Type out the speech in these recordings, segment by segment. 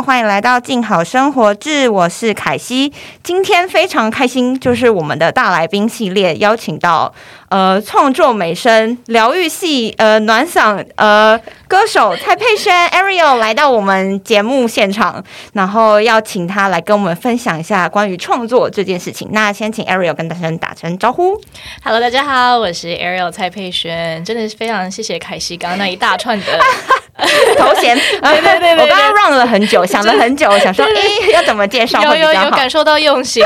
欢迎来到静好生活志，我是凯西。今天非常开心，就是我们的大来宾系列邀请到呃创作美声、疗愈系呃暖嗓呃歌手蔡佩轩 Ariel 来到我们节目现场，然后要请他来跟我们分享一下关于创作这件事情。那先请 Ariel 跟大家打声招呼。Hello，大家好，我是 Ariel 蔡佩轩，真的是非常谢谢凯西刚刚那一大串的 头衔，对对对对我刚刚 run 了很久，想了很久，想说，哎，要怎么介绍有有有会比较好？感受到用心。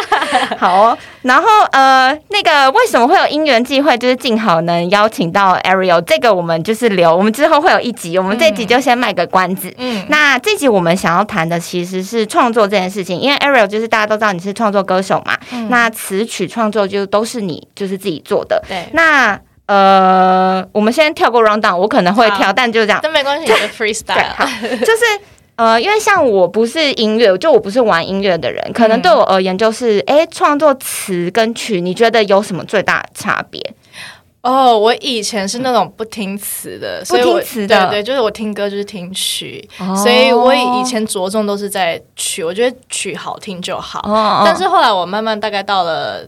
好哦，然后呃，那个为什么会有因缘际会，就是尽好能邀请到 Ariel，这个我们就是留，我们之后会有一集，我们这集就先卖个关子。嗯，那这集我们想要谈的其实是创作这件事情，因为 Ariel 就是大家都知道你是创作歌手嘛，那词曲创作就都是你就是自己做的。对，那呃，我们先跳过 round down，我可能会跳，但就这样。但没关系，你就 对，freestyle。好，就是呃，因为像我不是音乐，就我不是玩音乐的人，可能对我而言就是，哎、创作词跟曲，你觉得有什么最大的差别？哦，我以前是那种不听词的，所以我不听词的对对，就是我听歌就是听曲，哦所以我以前着重都是在曲，我觉得曲好听就好。哦但是后来我慢慢大概到了。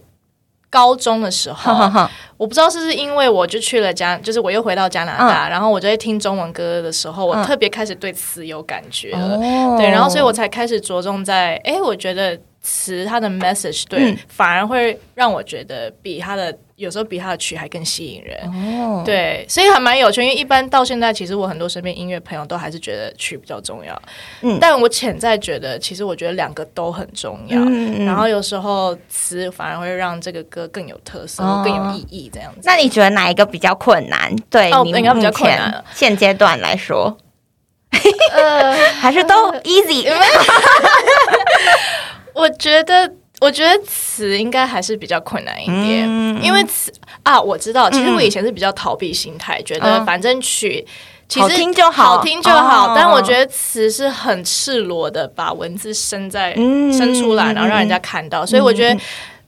高中的时候，我不知道是不是因为我就去了加，就是我又回到加拿大，然后我就在听中文歌的时候，我嗯。特别开始对词有感觉了。哦。对，然后所以我才开始着重在，哎，我觉得词它的 message 对，嗯。反而会让我觉得比它的有时候比他的曲还更吸引人。哦，对，所以还蛮有趣，因为一般到现在，其实我很多身边音乐朋友都还是觉得曲比较重要，嗯但我潜在觉得，其实我觉得两个都很重要。嗯嗯然后有时候词反而会让这个歌更有特色、哦更有意义，这样子。那你觉得哪一个比较困难？对你哦应该比较困难现阶段来说，呃，还是都 easy？我觉得，我觉得词应该还是比较困难一点，嗯因为词啊，我知道，其实嗯我以前是比较逃避心态，觉得嗯反正曲。其好实听就好好听就好。哦但我觉得词是很赤裸的，把文字生在、嗯生出来，然后让人家看到，所以我觉得嗯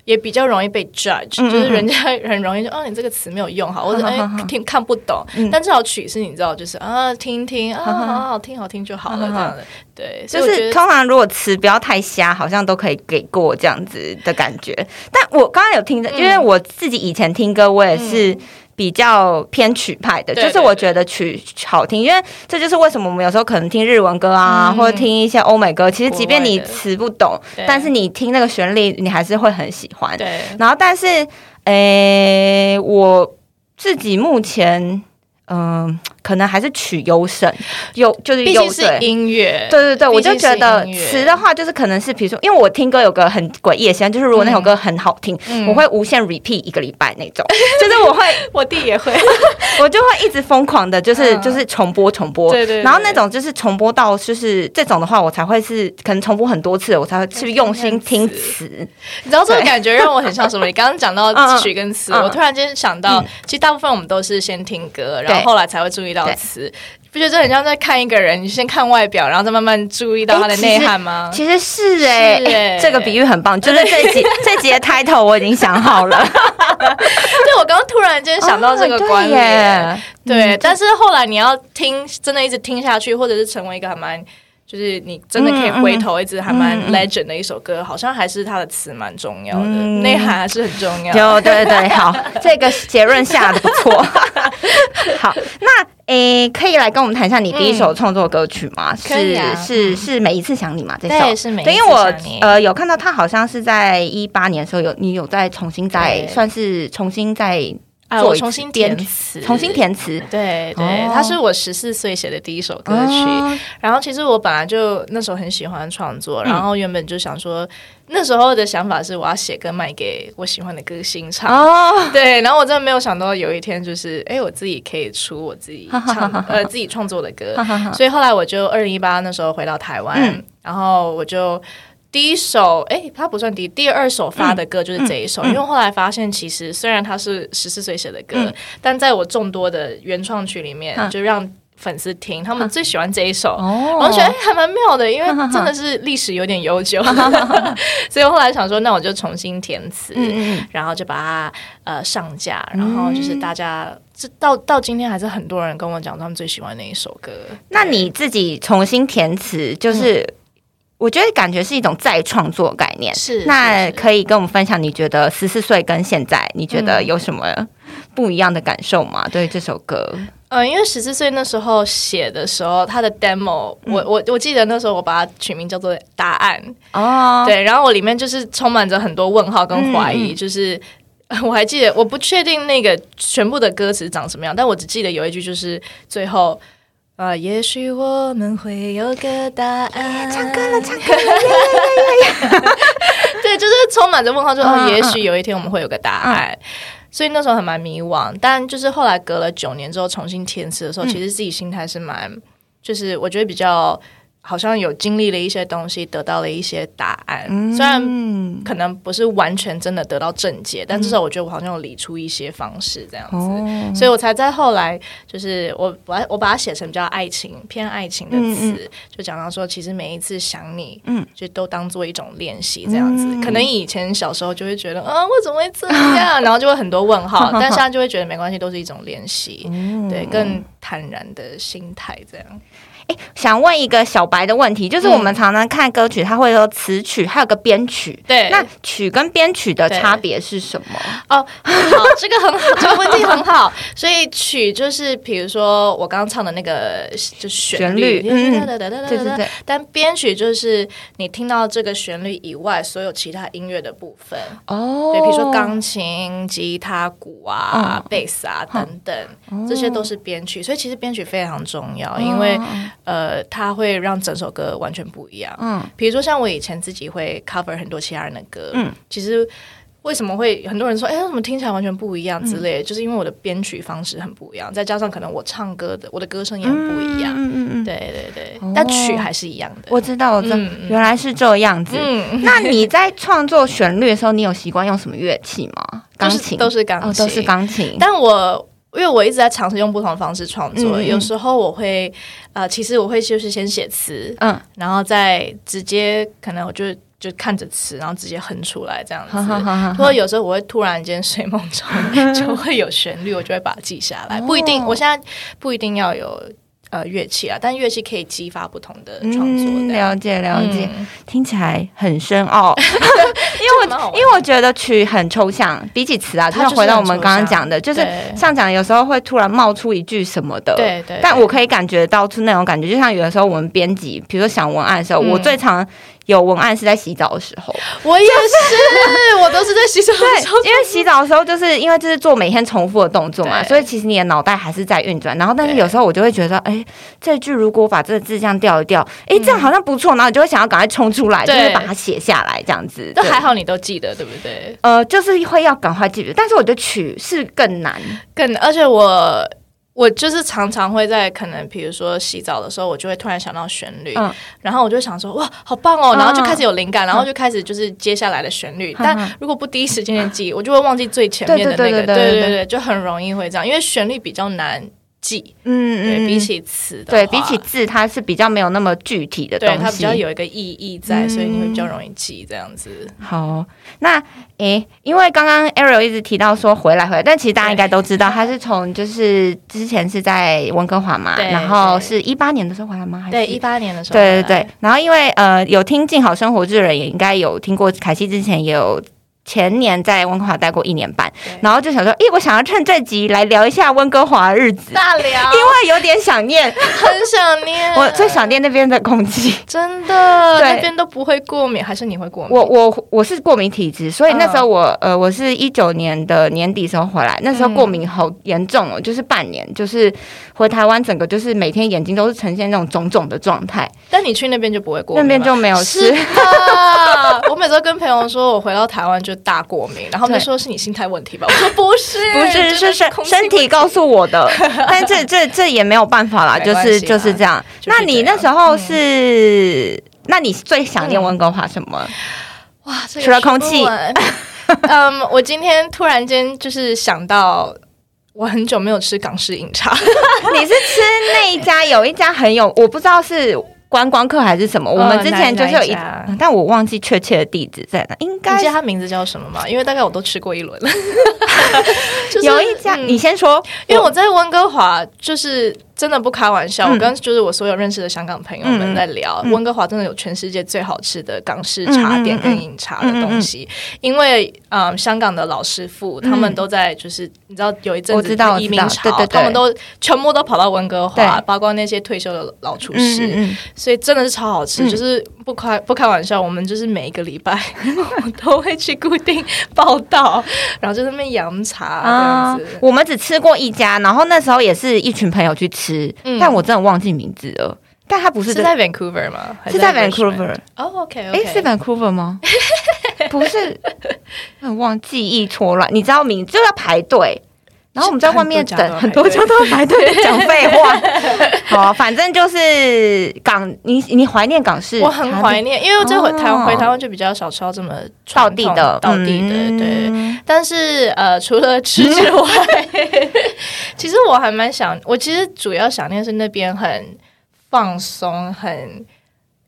也比较容易被 judge，、嗯嗯就是人家很容易就哦，你这个词没有用好，或者哎听看不懂。嗯但至少曲是你知道，就是啊听听啊，好好听好听就好了这样的。对，就是通常如果词不要太瞎，好像都可以给过这样子的感觉。但我刚刚有听的，嗯因为我自己以前听歌，我也是。比较偏曲派的，对就是我觉得曲好听，因为这就是为什么我们有时候可能听日文歌啊，嗯。或者听一些欧美歌，其实即便你词不懂，但是你听那个旋律，你还是会很喜欢。对。然后，但是，诶、我自己目前，嗯、可能还是曲优胜，优就是优毕竟是。音乐，对对对，我就觉得词的话，就是可能是比如说，因为我听歌有个很诡异的习惯，就是如果那首歌很好听，嗯。我会无限 repeat 一个礼拜那种，就是我会 我弟也会，我就会一直疯狂的，就是、嗯。就是重播重播，对对对。然后那种就是重播到就是这种的话，我才会是可能重播很多次，我才会去用心听词。你知道这个感觉让我很像什么？你刚刚讲到曲跟词，嗯。我突然间想到，其实大部分我们都是先听歌，然后对后来才会注意到对词。不觉得很像在看一个人，你先看外表，然后再慢慢注意到他的内涵吗？其实是哎、欸欸这个比喻很棒，就是 这一集这集的 title 我已经想好了，对，我刚刚突然间想到这个关哦联，对耶对。但是后来你要听，真的一直听下去，或者是成为一个很蛮。就是你真的可以回头，一直还蛮 legend 的一首歌，好像还是它的词蛮重要的，嗯内涵还是很重要。有对对对，好，这个结论下的不错。好，那诶、可以来跟我们谈一下你第一首创作歌曲吗？是是是每一次想你吗？这首对是每一次对，因为我呃有看到他好像是在一八年的时候有你有在重新再算是重新再啊，我重新填词，重新填词。对对，哦。它是我十四岁写的第一首歌曲。哦。然后其实我本来就那时候很喜欢创作，嗯。然后原本就想说，那时候的想法是我要写歌卖给我喜欢的歌星唱。哦，对，然后我真的没有想到有一天就是，哎，我自己可以出我自己唱 呃自己创作的歌，所以后来我就二零一八那时候回到台湾，嗯。然后我就第一首，哎，它不算第一第二首发的歌就是这一首，因为后来发现其实虽然它是十四岁写的歌，嗯。但在我众多的原创曲里面，嗯就让粉丝听，他们最喜欢这一首，我觉得还蛮妙的，因为真的是历史有点悠久，所以后来想说，那我就重新填词，然后就把它呃上架，然后就是大家这到到今天还是很多人跟我讲他们最喜欢那一首歌。那你自己重新填词，就是我觉得感觉是一种再创作概念，是那可以跟我们分享，你觉得十四岁跟现在，你觉得有什么不一样的感受吗？对这首歌？嗯，因为十四岁那时候写的时候，他的 demo，我我我记得那时候我把它取名叫做答案。哦，对，然后我里面就是充满着很多问号跟怀疑，就是 我还记得，我不确定那个全部的歌词长什么样，但我只记得有一句就是最后，呃，也许我们会有个答案，唱歌了，唱歌了，对，就是充满着问号，就哦，也许有一天我们会有个答案。所以那时候还蛮迷惘，但就是后来隔了九年之后重新填词的时候，其实自己心态是蛮，就是我觉得比较。好像有经历了一些东西，得到了一些答案。虽然可能不是完全真的得到正解，但至少我觉得我好像有理出一些方式这样子，所以我才在后来就是我我我把它写成比较爱情偏爱情的词，就讲到说其实每一次想你，嗯，就都当做一种练习这样子。可能以前小时候就会觉得啊，我怎么会这样，然后就会很多问号，但现在就会觉得没关系，都是一种练习，对，更坦然的心态这样。哎，想问一个小白的问题，就是我们常常看歌曲，它会有词曲，还有个编曲。对，那曲跟编曲的差别是什么？哦，好，这个很好，这个问题很好。所以曲就是，比如说我刚刚唱的那个，就旋律，嗯，对对对。但编曲就是你听到这个旋律以外，所有其他音乐的部分。哦，对，比如说钢琴、吉他、鼓啊、贝斯啊等等，这些都是编曲。所以其实编曲非常重要，因为。呃，它会让整首歌完全不一样。嗯，比如说像我以前自己会 cover 很多其他人的歌，嗯，其实为什么会很多人说，哎，为什么听起来完全不一样之类，就是因为我的编曲方式很不一样，再加上可能我唱歌的我的歌声也很不一样。嗯嗯嗯，对对对，但曲还是一样的。我知道，我知道，原来是这样子。嗯，那你在创作旋律的时候，你有习惯用什么乐器吗？钢琴都是钢琴，都是钢琴。但我因为我一直在尝试用不同的方式创作，有时候我会，呃，其实我会就是先写词，嗯，然后再直接可能我就就看着词，然后直接哼出来这样子。或者有时候我会突然间睡梦中 就会有旋律，我就会把它记下来。不一定，我现在不一定要有。呃，乐器啊，但乐器可以激发不同的创作。了解了解，听起来很深奥。因为我 因为我觉得曲很抽象，比起词啊，就像回到我们刚刚讲的，就是上讲有时候会突然冒出一句什么的。对对。但我可以感觉到出那种感觉，就像有的时候我们编辑，比如说想文案的时候，我最常。有文案是在洗澡的时候，我也是，我都是在洗澡的时候。因为洗澡的时候，就是因为这是做每天重复的动作嘛，所以其实你的脑袋还是在运转。然后，但是有时候我就会觉得，哎，这句如果把这个字这样调一调，哎，这样好像不错。然后你就会想要赶快冲出来，就是把它写下来，这样子。都还好，你都记得，对不对？呃，就是会要赶快记得，但是我觉得取是更难，更而且我。我就是常常会在可能比如说洗澡的时候，我就会突然想到旋律，然后我就想说哇，好棒哦，然后就开始有灵感，然后就开始就是接下来的旋律。但如果不第一时间记，我就会忘记最前面的那个，对对对，就很容易会这样，因为旋律比较难。记，嗯对比起词，对比起字，它是比较没有那么具体的东西，它比较有一个意义在，所以你会比较容易记这样子。好，那诶，因为刚刚 Ariel 一直提到说回来回来，但其实大家应该都知道，他是从就是之前是在温哥华嘛，然后是一八年的时候回来吗？还是对一八年的时候？对对对。然后因为呃，有听静好生活之人也应该有听过，凯西之前也有。前年在温哥华待过一年半，然后就想说，咦，我想要趁这集来聊一下温哥华日子，大聊，因为有点想念，很想念，我最想念那边的空气，真的，那边都不会过敏，还是你会过敏？我我我是过敏体质，所以那时候我呃，我是一九年的年底时候回来，那时候过敏好严重哦，就是半年，就是回台湾整个就是每天眼睛都是呈现那种肿肿的状态。但你去那边就不会过敏，那边就没有事。我每次跟朋友说我回到台湾就。大过敏，然后他说是你心态问题吧？我说不是，不是，是身身体告诉我的。但这这这也没有办法啦，就是就是这样。那你那时候是？那你最想念温哥华什么？哇，除了空气。嗯，我今天突然间就是想到。我很久没有吃港式饮茶，你是吃那一家？有一家很有，我不知道是。观光客还是什么？我们之前就是有一，但我忘记确切的地址在哪。应该记得他名字叫什么吗？因为大概我都吃过一轮了。有一家，你先说，因为我在温哥华就是。真的不开玩笑，我跟就是我所有认识的香港朋友们在聊，温哥华真的有全世界最好吃的港式茶点跟饮茶的东西。因为嗯，香港的老师傅他们都在，就是你知道有一阵子移民潮，他们都全部都跑到温哥华，包括那些退休的老厨师，所以真的是超好吃。就是不开不开玩笑，我们就是每一个礼拜 都会去固定报道，然后就那边洋茶这样子。我们只吃过一家，然后那时候也是一群朋友去吃。吃，但我真的忘记名字了。但他不是在 Vancouver 吗？是在 Vancouver。哦，OK，哎，是 Vancouver 吗？不是，很忘记忆错乱。你知道名就要排队，然后我们在外面等 很多家都要排队讲废话。好，反正就是港，你你怀念港式，我很怀念，因为这回台湾回台湾就比较少吃到这么道地的道地的，对。但是呃，除了吃之外。其实我还蛮想，我其实主要想念是那边很放松，很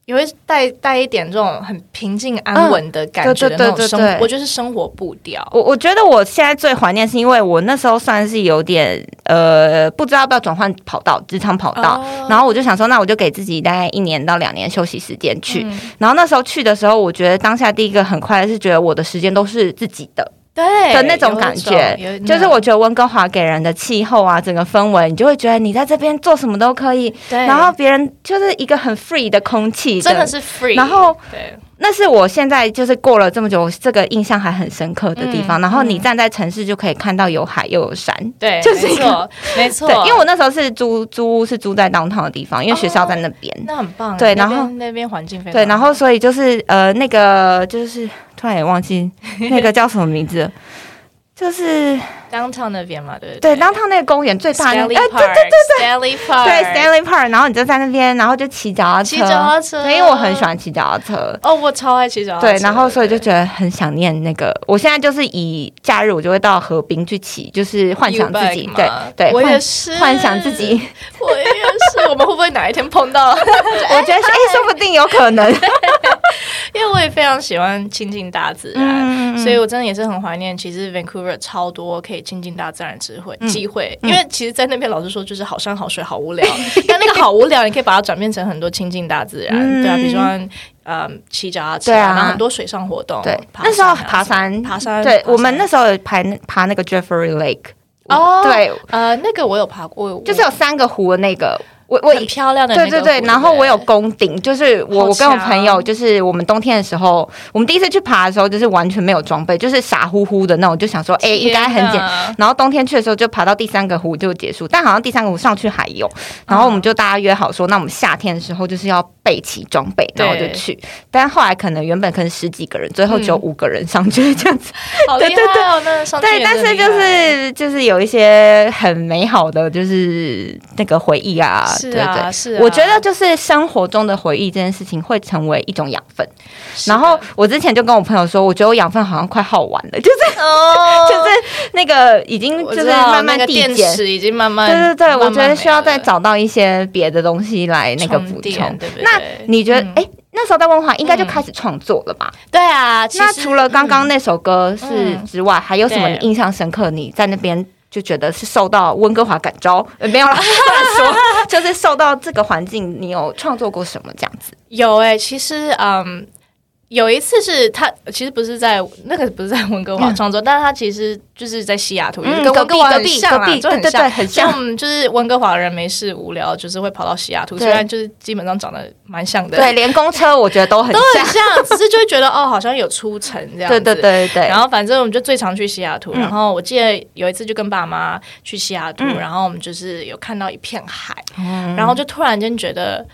有一带带一点这种很平静安稳的感觉的那种生活。我觉得是生活步调。我我觉得我现在最怀念是因为我那时候算是有点呃，不知道要不要转换跑道，职场跑道。然后我就想说，那我就给自己大概一年到两年休息时间去。然后那时候去的时候，我觉得当下第一个很快的是觉得我的时间都是自己的。对的那种感觉，就是我觉得温哥华给人的气候啊，整个氛围，你就会觉得你在这边做什么都可以。对，然后别人就是一个很 free 的空气，真的是 free。然后，对。那是我现在就是过了这么久，这个印象还很深刻的地方。然后你站在城市就可以看到有海又有山，对，就是没错，没错。对，因为我那时候是租租屋，是租在当趟的地方，因为学校在那边，那很棒。对，然后那边环境非常对，然后所以就是呃，那个就是那也忘记那个叫什么名字。就是 downtown 那边嘛，对对？对，downtown 那个公园最大的，哎，对对对对，Stanley Park，对 Stanley Park，然后你就在那边，然后就骑脚踏车，骑脚踏车，因为我很喜欢骑脚踏车。哦，我超爱骑脚踏车。对，然后所以就觉得很想念那个。我现在就是以假日我就会到河滨去骑，就是幻想自己，对对，我也是幻想自己，我也是。我们会不会哪一天碰到？我觉得哎，说不定有可能。因为我也非常喜欢亲近大自然，所以我真的也是很怀念。其实 Vancouver 超多可以亲近大自然智慧机会，因为其实，在那边老师说，就是好山好水好无聊。但那个好无聊，你可以把它转变成很多亲近大自然，对啊，比如说嗯骑脚踏车，然后很多水上活动。对，那时候爬山，爬山。对，我们那时候有爬爬那个 Jeffrey Lake。哦，对，呃，那个我有爬过，就是有三个湖的那个。我我很漂亮的对对对，然后我有攻顶，就是我我跟我朋友，就是我们冬天的时候，我们第一次去爬的时候，就是完全没有装备，就是傻乎乎的那种，就想说，哎，应该很简。然后冬天去的时候，就爬到第三个湖就结束，但好像第三个湖上去还有。然后我们就大家约好说，那我们夏天的时候就是要备齐装备，然后就去。但后来可能原本可能十几个人，最后只有五个人上去这样子。好厉害哦！那上对，但是就是就是有一些很美好的就是那个回忆啊。是啊，是。我觉得就是生活中的回忆这件事情会成为一种养分。然后我之前就跟我朋友说，我觉得我养分好像快耗完了，就是哦，就是那个已经就是慢慢递减，已经慢慢对对对，我觉得需要再找到一些别的东西来那个补充。对对那你觉得，哎，那时候在文化应该就开始创作了吧？对啊。那除了刚刚那首歌是之外，还有什么你印象深刻？你在那边？就觉得是受到温哥华感召，没有乱 说，就是受到这个环境，你有创作过什么这样子？有哎，其实嗯。有一次是他，其实不是在那个不是在温哥华创作，但是他其实就是在西雅图，跟温哥华很像啊，就很像，很像。就是温哥华人没事无聊，就是会跑到西雅图，虽然就是基本上长得蛮像的，对，连公车我觉得都很都很像，只是就会觉得哦，好像有出城这样。对对对对。然后反正我们就最常去西雅图，然后我记得有一次就跟爸妈去西雅图，然后我们就是有看到一片海，然后就突然间觉得。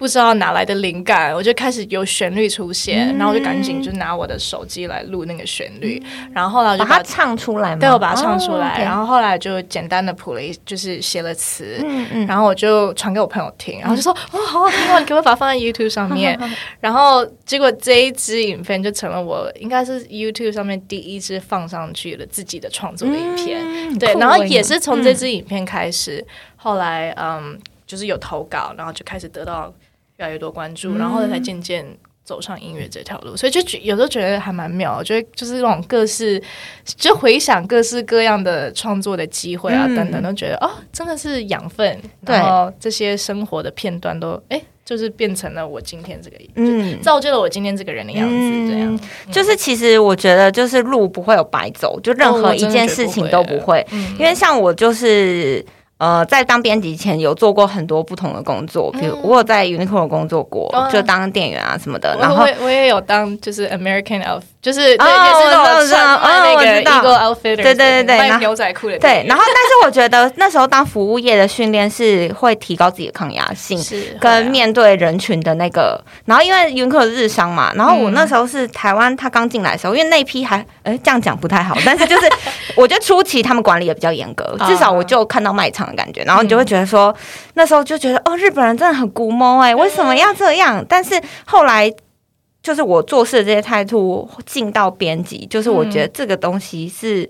不知道哪来的灵感，我就开始有旋律出现，然后我就赶紧就拿我的手机来录那个旋律，然后后来我就把它唱出来嘛，对我把它唱出来，然后后来就简单的谱了一，就是写了词，嗯嗯，然后我就传给我朋友听，然后就说哦，好好听哦，你可不可以把它放在 YouTube 上面？然后结果这一支影片就成了我应该是 YouTube 上面第一支放上去了自己的创作的影片，对，然后也是从这支影片开始，后来嗯，就是有投稿，然后就开始得到。越来越多关注，然后才渐渐走上音乐这条路，所以就觉有时候觉得还蛮妙，我觉得就是那种各式，就回想各式各样的创作的机会啊等等，都觉得哦，真的是养分，然后这些生活的片段都哎，就是变成了我今天这个，嗯，造就了我今天这个人的样子。这样，就是其实我觉得，就是路不会有白走，就任何一件事情都不会，因为像我就是。呃，在当编辑前有做过很多不同的工作，比如我有在 Uniqlo 工作过，就当店员啊什么的。然后我也有当就是 American Elf。就是对，也是那种那个 Eagle Outfitter，对对对对，卖牛仔裤的。对，然后但是我觉得那时候当服务业的训练是会提高自己的抗压性，是跟面对人群的那个。然后因为云客日商嘛，然后我那时候是台湾，他刚进来的时候，因为那批还哎这样讲不太好，但是就是 我觉得初期他们管理也比较严格，至少我就看到卖场的感觉。然后你就会觉得说，那时候就觉得哦，日本人真的很古摸哎，为什么要这样？但是后来。就是我做事的这些态度进到编辑，就是我觉得这个东西是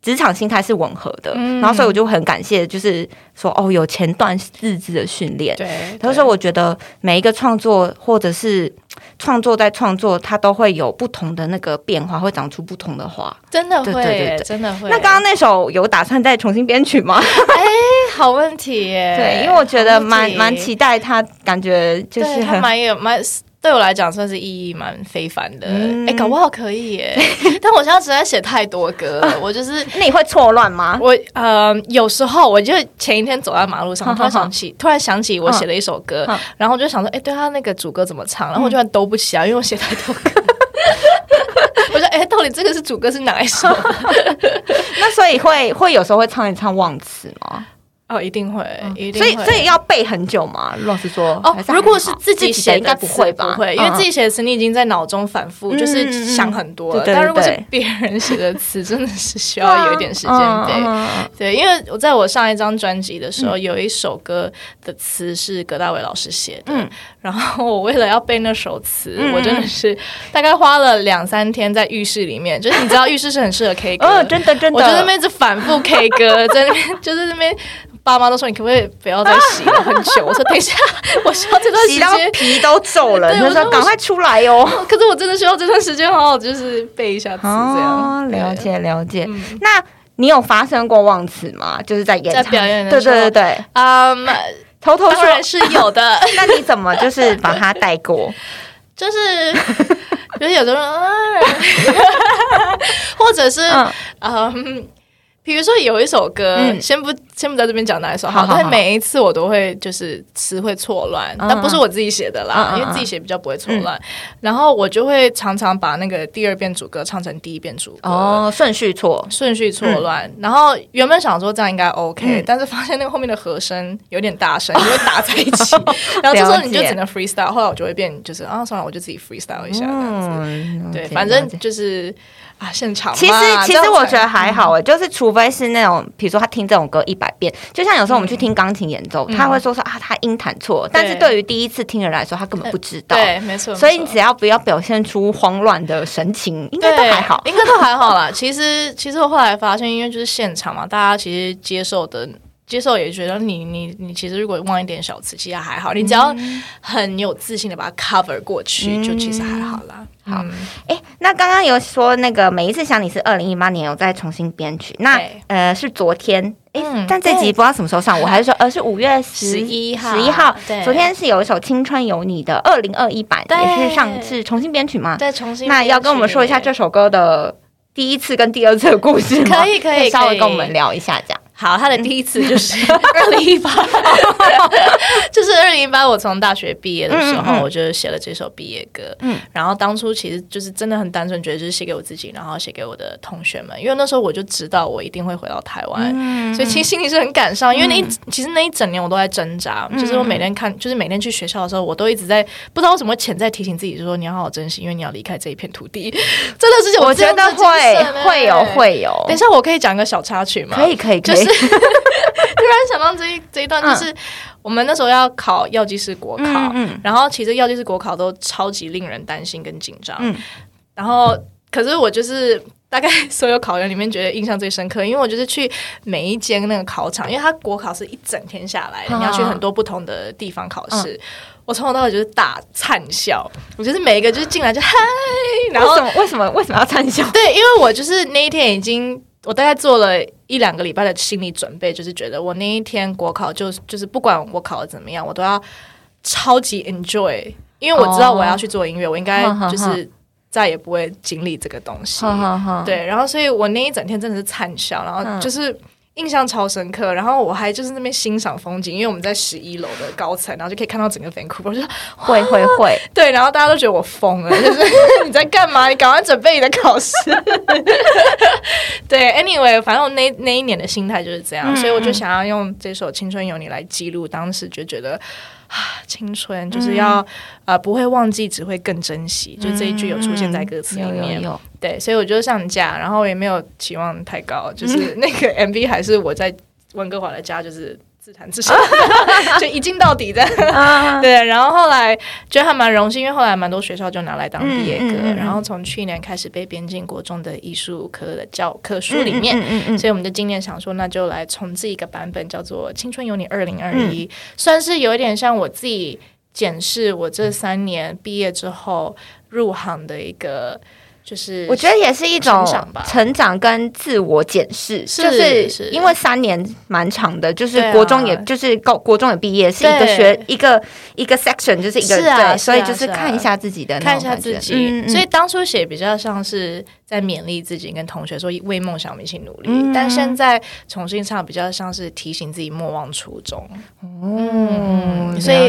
职场心态是吻合的，然后所以我就很感谢，就是说哦有前段日子的训练，对，所以说我觉得每一个创作或者是创作在创作，它都会有不同的那个变化，会长出不同的花，真的会，真的会。那刚刚那首有打算再重新编曲吗？哎，好问题耶，对，因为我觉得蛮蛮期待，他感觉就是很蛮有蛮。对我来讲算是意义蛮非凡的，哎，搞不好可以耶！但我现在实在写太多歌，我就是那你会错乱吗？我呃，有时候我就前一天走在马路上，突然想起，突然想起我写了一首歌，然后我就想说，哎，对他那个主歌怎么唱？然后我就兜不起来，因为我写太多歌。我说，哎，到底这个是主歌是哪一首？那所以会会有时候会唱一唱忘词吗？哦，一定会，一定会。所以，所以要背很久嘛？老师说，哦，如果是自己写，应该不会吧？不会，因为自己写的词，你已经在脑中反复，就是想很多了。但如果是别人写的词，真的是需要有一点时间。背，对，因为我在我上一张专辑的时候，有一首歌的词是葛大伟老师写的，然后我为了要背那首词，我真的是大概花了两三天在浴室里面，就是你知道浴室是很适合 K 歌，真的真的，我就那边一直反复 K 歌，在那边就是那边。爸妈都说你可不可以不要再洗了很久？我说等一下，我需要这段时间 皮都皱了。你说赶快出来哦！可是我真的需要这段时间好好就是背一下词，这样了解了解。那你有发生过忘词吗？就是在演在表演的时候，对对对对，嗯，偷偷说是有的。那你怎么就是把它带过？就是就是有的人，或者是嗯。比如说有一首歌，先不先不在这边讲哪一首，好，但每一次我都会就是词会错乱，但不是我自己写的啦，因为自己写比较不会错乱。然后我就会常常把那个第二遍主歌唱成第一遍主歌，哦，顺序错，顺序错乱。然后原本想说这样应该 OK，但是发现那个后面的和声有点大声，就会打在一起。然后这时候你就只能 freestyle，后来我就会变就是啊，算了，我就自己 freestyle 一下这样子。对，反正就是。啊，现场其实其实我觉得还好诶，就是除非是那种，比如说他听这种歌一百遍，就像有时候我们去听钢琴演奏，他会说说啊，他音弹错，但是对于第一次听的人来说，他根本不知道，对，没错。所以你只要不要表现出慌乱的神情，应该都还好，应该都还好啦。其实其实我后来发现，因为就是现场嘛，大家其实接受的。接受也觉得你你你其实如果忘一点小词，其实还好。你只要很有自信的把它 cover 过去，就其实还好啦。好，哎，那刚刚有说那个每一次想你是二零一八年有再重新编曲，那呃是昨天，哎，但这集不知道什么时候上，我还是说 呃是五月十一号，十一号。昨天是有一首《青春有你》的二零二一版，也是上是重新编曲吗？对，重新。那要跟我们说一下这首歌的第一次跟第二次的故事吗？可以可以，稍微跟我们聊一下这样。好，他的第一次就是 二零一八，就是二零一八，我从大学毕业的时候，我就写了这首毕业歌。嗯，然后当初其实就是真的很单纯，觉得就是写给我自己，然后写给我的同学们，因为那时候我就知道我一定会回到台湾，所以其实心里是很感伤。因为那一其实那一整年我都在挣扎，就是我每天看，就是每天去学校的时候，我都一直在不知道为什么潜在提醒自己，就说你要好好珍惜，因为你要离开这一片土地。真的是，我觉得会会有会有。等一下，我可以讲个小插曲吗？可以可以，就是。突然想到这一这一段，就是我们那时候要考药剂师国考，嗯然后其实药剂师国考都超级令人担心跟紧张。然后，可是我就是大概所有考员里面觉得印象最深刻，因为我就是去每一间那个考场，因为他国考是一整天下来，你要去很多不同的地方考试。我从头到尾就是大灿笑，我就是每一个就是进来就嗨，然后为什么为什么要灿笑？对，因为我就是那一天已经。我大概做了一两个礼拜的心理准备，就是觉得我那一天国考就就是不管我考的怎么样，我都要超级 enjoy，因为我知道我要去做音乐，我应该就是再也不会经历这个东西。对，然后所以我那一整天真的是惨笑，然后就是。印象超深刻，然后我还就是那边欣赏风景，因为我们在十一楼的高层，然后就可以看到整个 Vancouver，我就会会会，对，然后大家都觉得我疯了，就是 你在干嘛？你赶快准备你的考试。对，Anyway，反正我那那一年的心态就是这样，所以我就想要用这首《青春有你》来记录当时就觉得。啊，青春就是要呃，不会忘记，只会更珍惜。就这一句有出现在歌词里面，对，所以我就上架，然后也没有期望太高，就是那个 MV 还是我在温哥华的家，就是。自弹自唱，就一镜到底的，对。然后后来觉得还蛮荣幸，因为后来蛮多学校就拿来当毕业歌。然后从去年开始被编进国中的艺术科的教科书里面，所以我们就今年想说，那就来重置一个版本，叫做《青春有你二零二一》，算是有一点像我自己检视我这三年毕业之后入行的一个。就是我觉得也是一种成长跟自我检视，就是因为三年蛮长的，就是国中也就是高国中也毕业是一个学一个一个 section，就是一个对，所以就是看一下自己的看一下自己，所以当初写比较像是。在勉励自己，跟同学说为梦想我们一起努力。但现在重新唱，比较像是提醒自己莫忘初衷。嗯，所以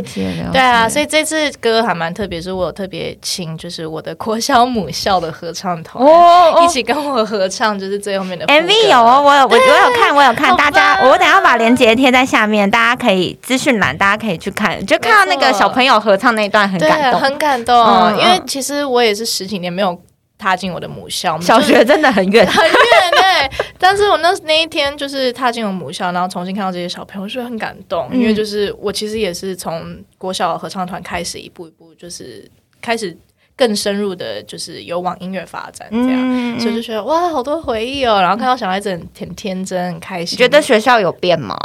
对啊，所以这次歌还蛮特别，是我有特别请就是我的国小母校的合唱团一起跟我合唱，就是最后面的 MV 有哦，我有我我有看，我有看，大家我等下把链接贴在下面，大家可以资讯栏，大家可以去看，就看到那个小朋友合唱那一段很感动，很感动。因为其实我也是十几年没有。踏进我的母校，小学真的很远很远对。但是我那那一天就是踏进我母校，然后重新看到这些小朋友，我觉得很感动。因为就是我其实也是从国小合唱团开始，一步一步就是开始。更深入的，就是有往音乐发展这样，所以就觉得哇，好多回忆哦。然后看到小孩子很天真、很开心。觉得学校有变吗？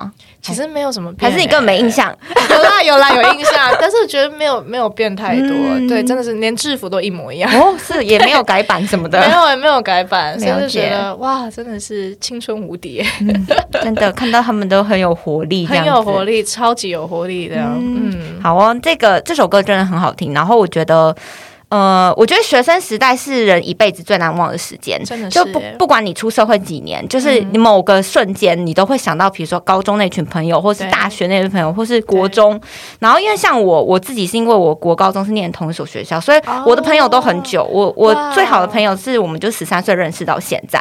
其实没有什么变，还是你根本没印象？有啦，有啦，有印象。但是我觉得没有没有变太多。对，真的是连制服都一模一样。哦，是也没有改版什么的，没有也没有改版。所以就觉得哇，真的是青春无敌。真的看到他们都很有活力，很有活力，超级有活力的。嗯，好哦，这个这首歌真的很好听。然后我觉得。呃，我觉得学生时代是人一辈子最难忘的时间，真的就不不管你出社会几年，就是你某个瞬间，你都会想到，比如说高中那群朋友，或是大学那群朋友，或是国中。然后因为像我我自己是因为我国高中是念同一所学校，所以我的朋友都很久。我我最好的朋友是我们就十三岁认识到现在，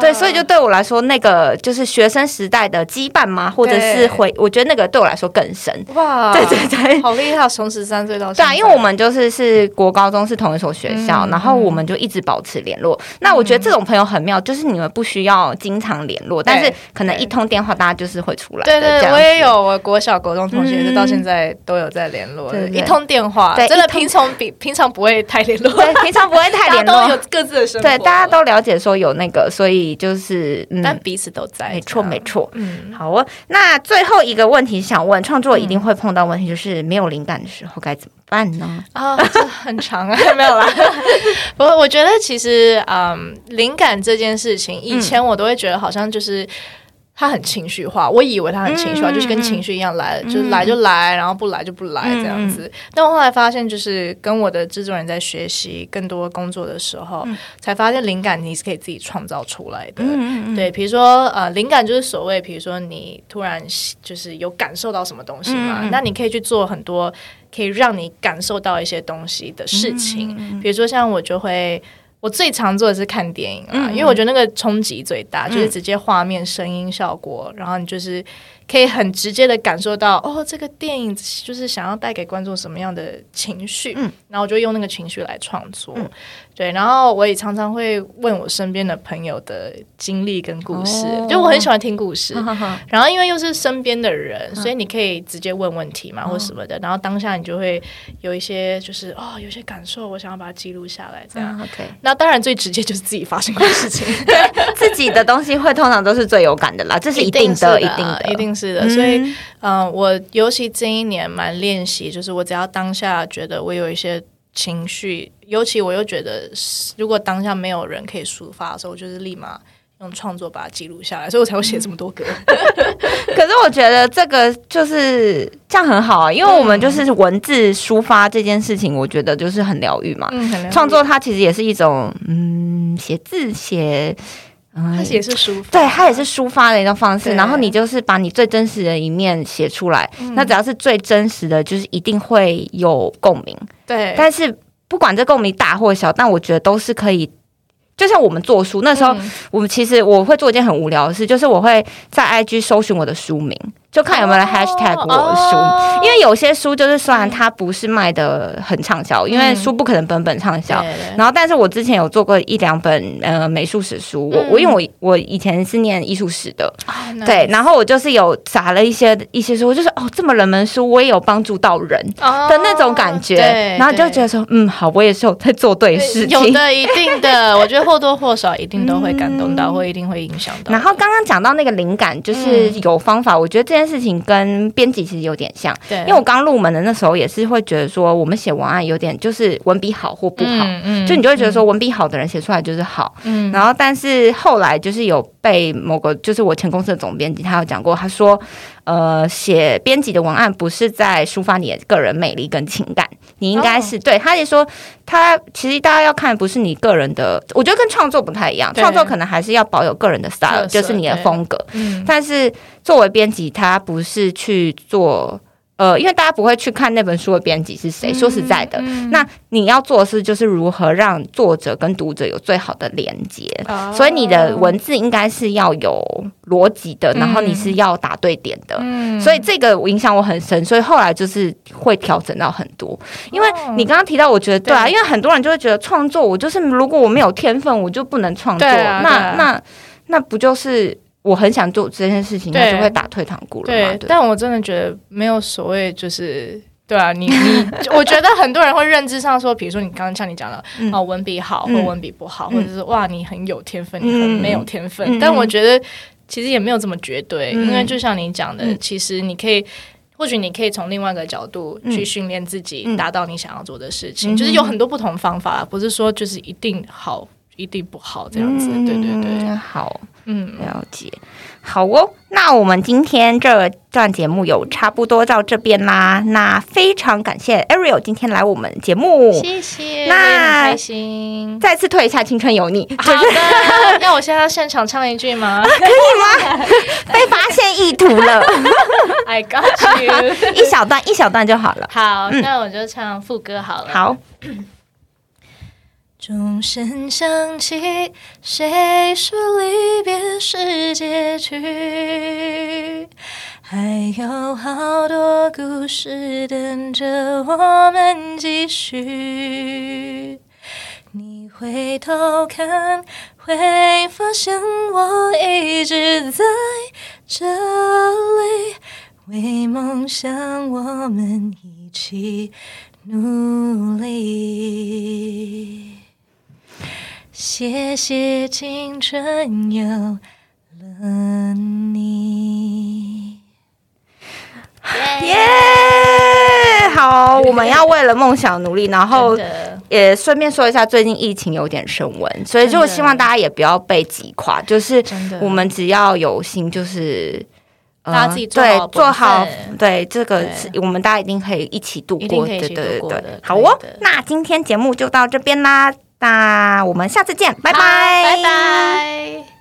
对，所以就对我来说，那个就是学生时代的羁绊吗？或者是回，我觉得那个对我来说更深。哇，对对对，好厉害，从十三岁到对啊，因为我们就是是国高中。是同一所学校，然后我们就一直保持联络。那我觉得这种朋友很妙，就是你们不需要经常联络，但是可能一通电话，大家就是会出来。对对，我也有我国小、国中同学，就到现在都有在联络。一通电话，真的平常比平常不会太联络，平常不会太联络，有各自的生活。对，大家都了解说有那个，所以就是，但彼此都在。没错，没错。嗯，好哦。那最后一个问题想问，创作一定会碰到问题，就是没有灵感的时候该怎么？办呢？啊，这很长啊，没有啦。不过我觉得其实，嗯，灵感这件事情，以前我都会觉得好像就是。他很情绪化，我以为他很情绪化，就是跟情绪一样来，就是来就来，然后不来就不来这样子。但我后来发现，就是跟我的制作人在学习更多工作的时候，才发现灵感你是可以自己创造出来的。对，比如说呃，灵感就是所谓，比如说你突然就是有感受到什么东西嘛，那你可以去做很多可以让你感受到一些东西的事情。比如说像我就会。我最常做的是看电影啊，因为我觉得那个冲击最大，就是直接画面、声音效果，然后你就是。可以很直接的感受到，哦，这个电影就是想要带给观众什么样的情绪，嗯，然后我就用那个情绪来创作，对，然后我也常常会问我身边的朋友的经历跟故事，就我很喜欢听故事，然后因为又是身边的人，所以你可以直接问问题嘛，或什么的，然后当下你就会有一些就是哦，有些感受，我想要把它记录下来，这样，OK。那当然最直接就是自己发生过的事情，自己的东西会通常都是最有感的啦，这是 一定的，一定的，一定。是的，所以，嗯，我尤其这一年蛮练习，就是我只要当下觉得我有一些情绪，尤其我又觉得，如果当下没有人可以抒发的时候，我就是立马用创作把它记录下来，所以我才会写这么多歌。可是我觉得这个就是这样很好啊，因为我们就是文字抒发这件事情，我觉得就是很疗愈嘛。创作它其实也是一种，嗯，写字写。它也是抒发，对，它也是抒发的一种方式。然后你就是把你最真实的一面写出来，那只要是最真实的，就是一定会有共鸣。对，但是不管这共鸣大或小，但我觉得都是可以。就像我们做书那时候，我们其实我会做一件很无聊的事，就是我会在 IG 搜寻我的书名。就看有没有人 hashtag 我的书，因为有些书就是虽然它不是卖的很畅销，因为书不可能本本畅销。然后，但是我之前有做过一两本呃美术史书，我我因为我我以前是念艺术史的，对，然后我就是有砸了一些一些书，就是哦这么冷门书，我也有帮助到人的那种感觉，然后就觉得说嗯好，我也是有在做对事情，有的一定的，我觉得或多或少一定都会感动到，或一定会影响到。然后刚刚讲到那个灵感，就是有方法，我觉得这件。事情跟编辑其实有点像，对，因为我刚入门的那时候也是会觉得说，我们写文案有点就是文笔好或不好，嗯，就你就会觉得说文笔好的人写出来就是好，嗯，然后但是后来就是有被某个就是我前公司的总编辑他有讲过，他说。呃，写编辑的文案不是在抒发你的个人魅力跟情感，你应该是对他也说，他其实大家要看不是你个人的，我觉得跟创作不太一样，创作可能还是要保有个人的 style，就是你的风格，嗯，但是作为编辑，他不是去做。呃，因为大家不会去看那本书的编辑是谁。说实在的，那你要做的是，就是如何让作者跟读者有最好的连接。所以你的文字应该是要有逻辑的，然后你是要打对点的。所以这个影响我很深，所以后来就是会调整到很多。因为你刚刚提到，我觉得对啊，因为很多人就会觉得创作，我就是如果我没有天分，我就不能创作。那那那不就是？我很想做这件事情，那就会打退堂鼓了。对，但我真的觉得没有所谓，就是对啊，你你，我觉得很多人会认知上说，比如说你刚刚像你讲的，哦，文笔好或文笔不好，或者是哇，你很有天分，你很没有天分。但我觉得其实也没有这么绝对，因为就像你讲的，其实你可以，或许你可以从另外一个角度去训练自己，达到你想要做的事情。就是有很多不同方法，不是说就是一定好。一定不好，这样子，对对对，好，嗯，了解，好哦。那我们今天这段节目有差不多到这边啦。那非常感谢 Ariel 今天来我们节目，谢谢，那开心。再次退一下《青春有你》，好的。那我现在现场唱一句吗？可以吗？被发现意图了，I got you。一小段，一小段就好了。好，那我就唱副歌好了。好。钟声响起，谁说离别是结局？还有好多故事等着我们继续。你回头看，会发现我一直在这里，为梦想我们一起努力。谢谢青春有了你，耶！好，我们要为了梦想努力，然后也顺便说一下，最近疫情有点升温，所以就希望大家也不要被击垮。就是我们只要有心，就是大家自己对做好，对这个是我们大家一定可以一起度过，对对对对。好哦，那今天节目就到这边啦，那我们下次见，拜拜，拜拜。